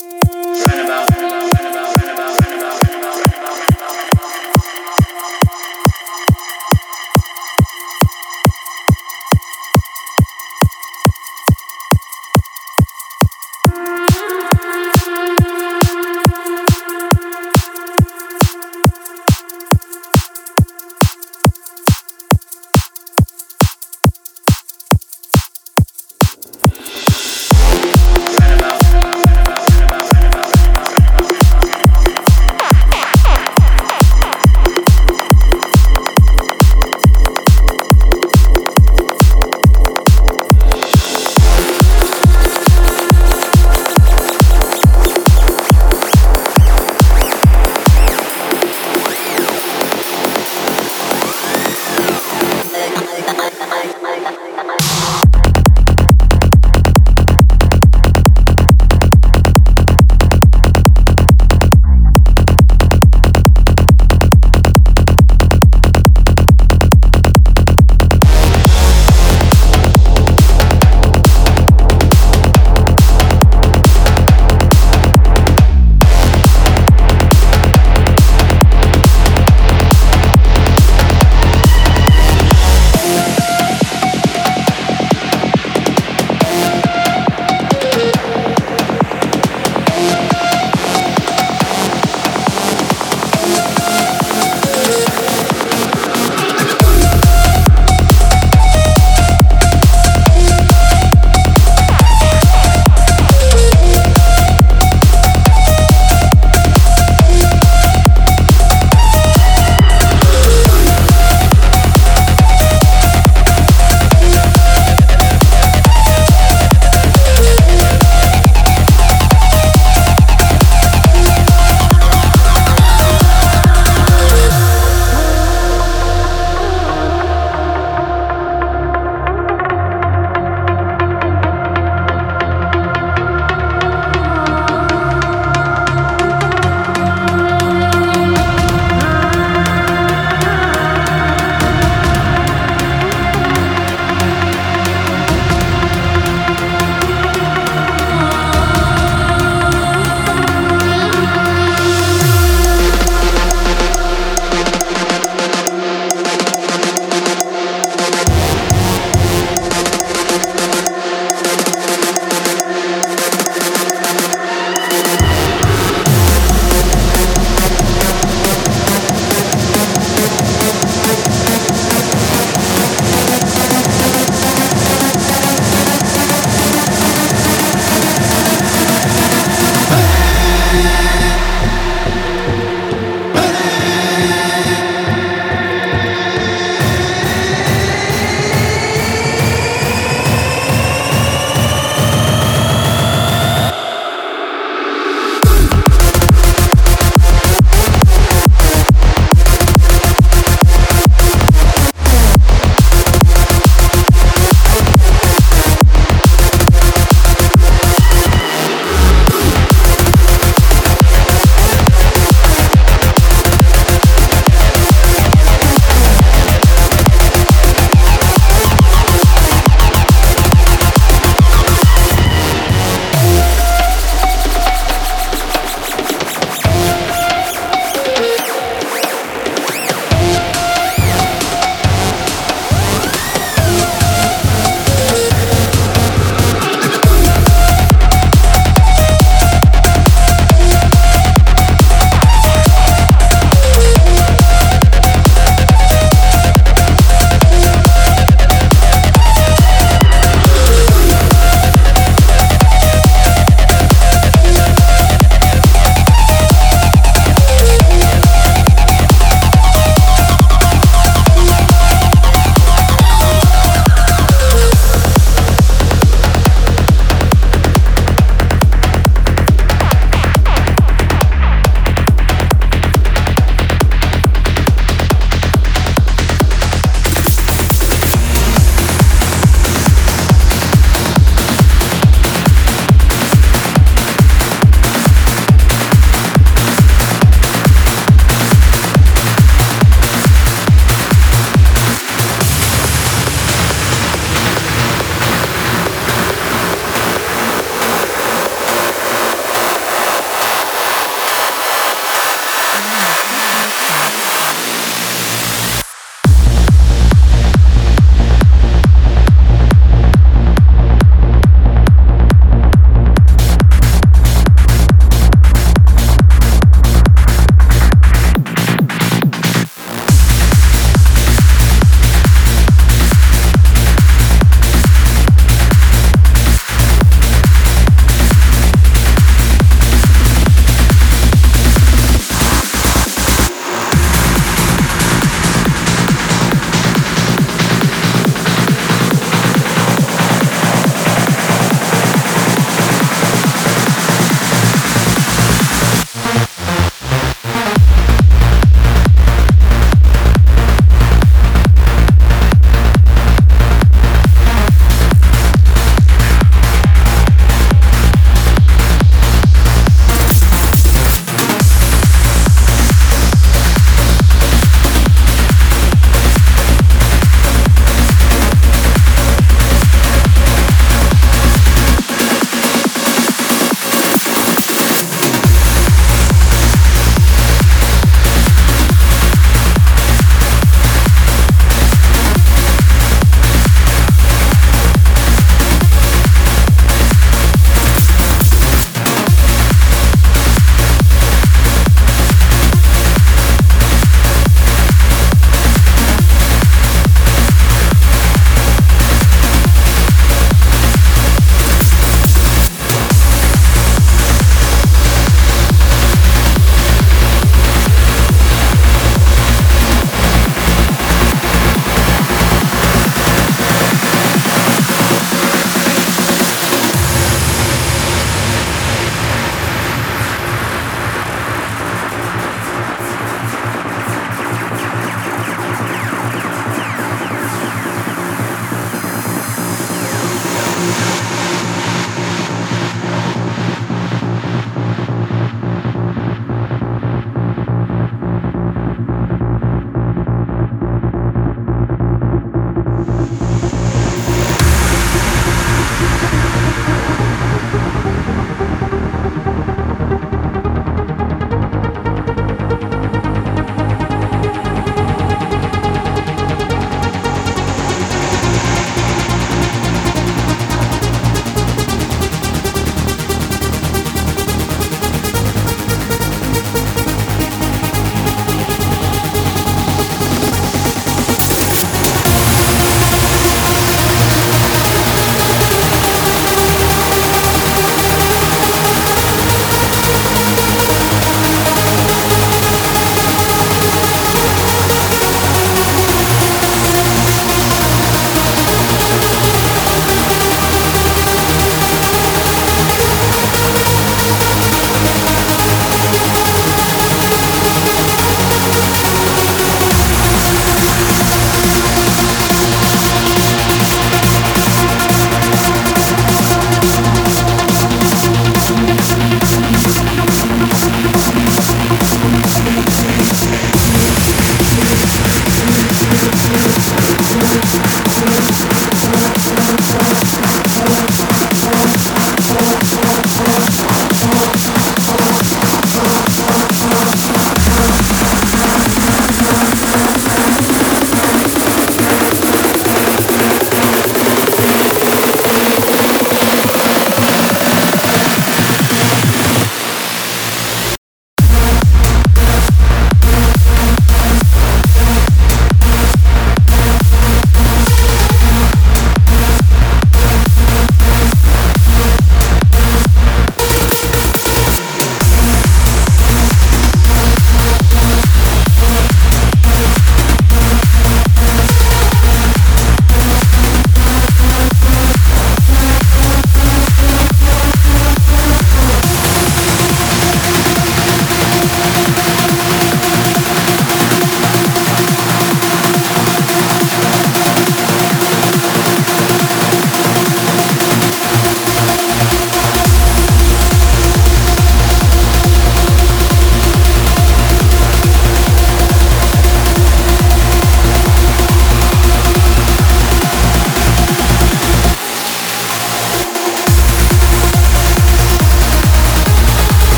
Right about,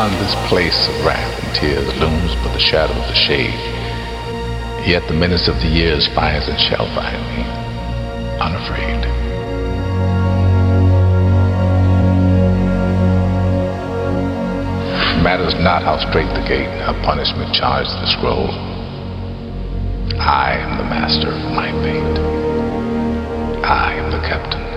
Beyond this place of wrath and tears looms but the shadow of the shade. Yet the menace of the years finds and shall find me, unafraid. Matters not how straight the gate, how punishment charged the scroll. I am the master of my fate. I am the captain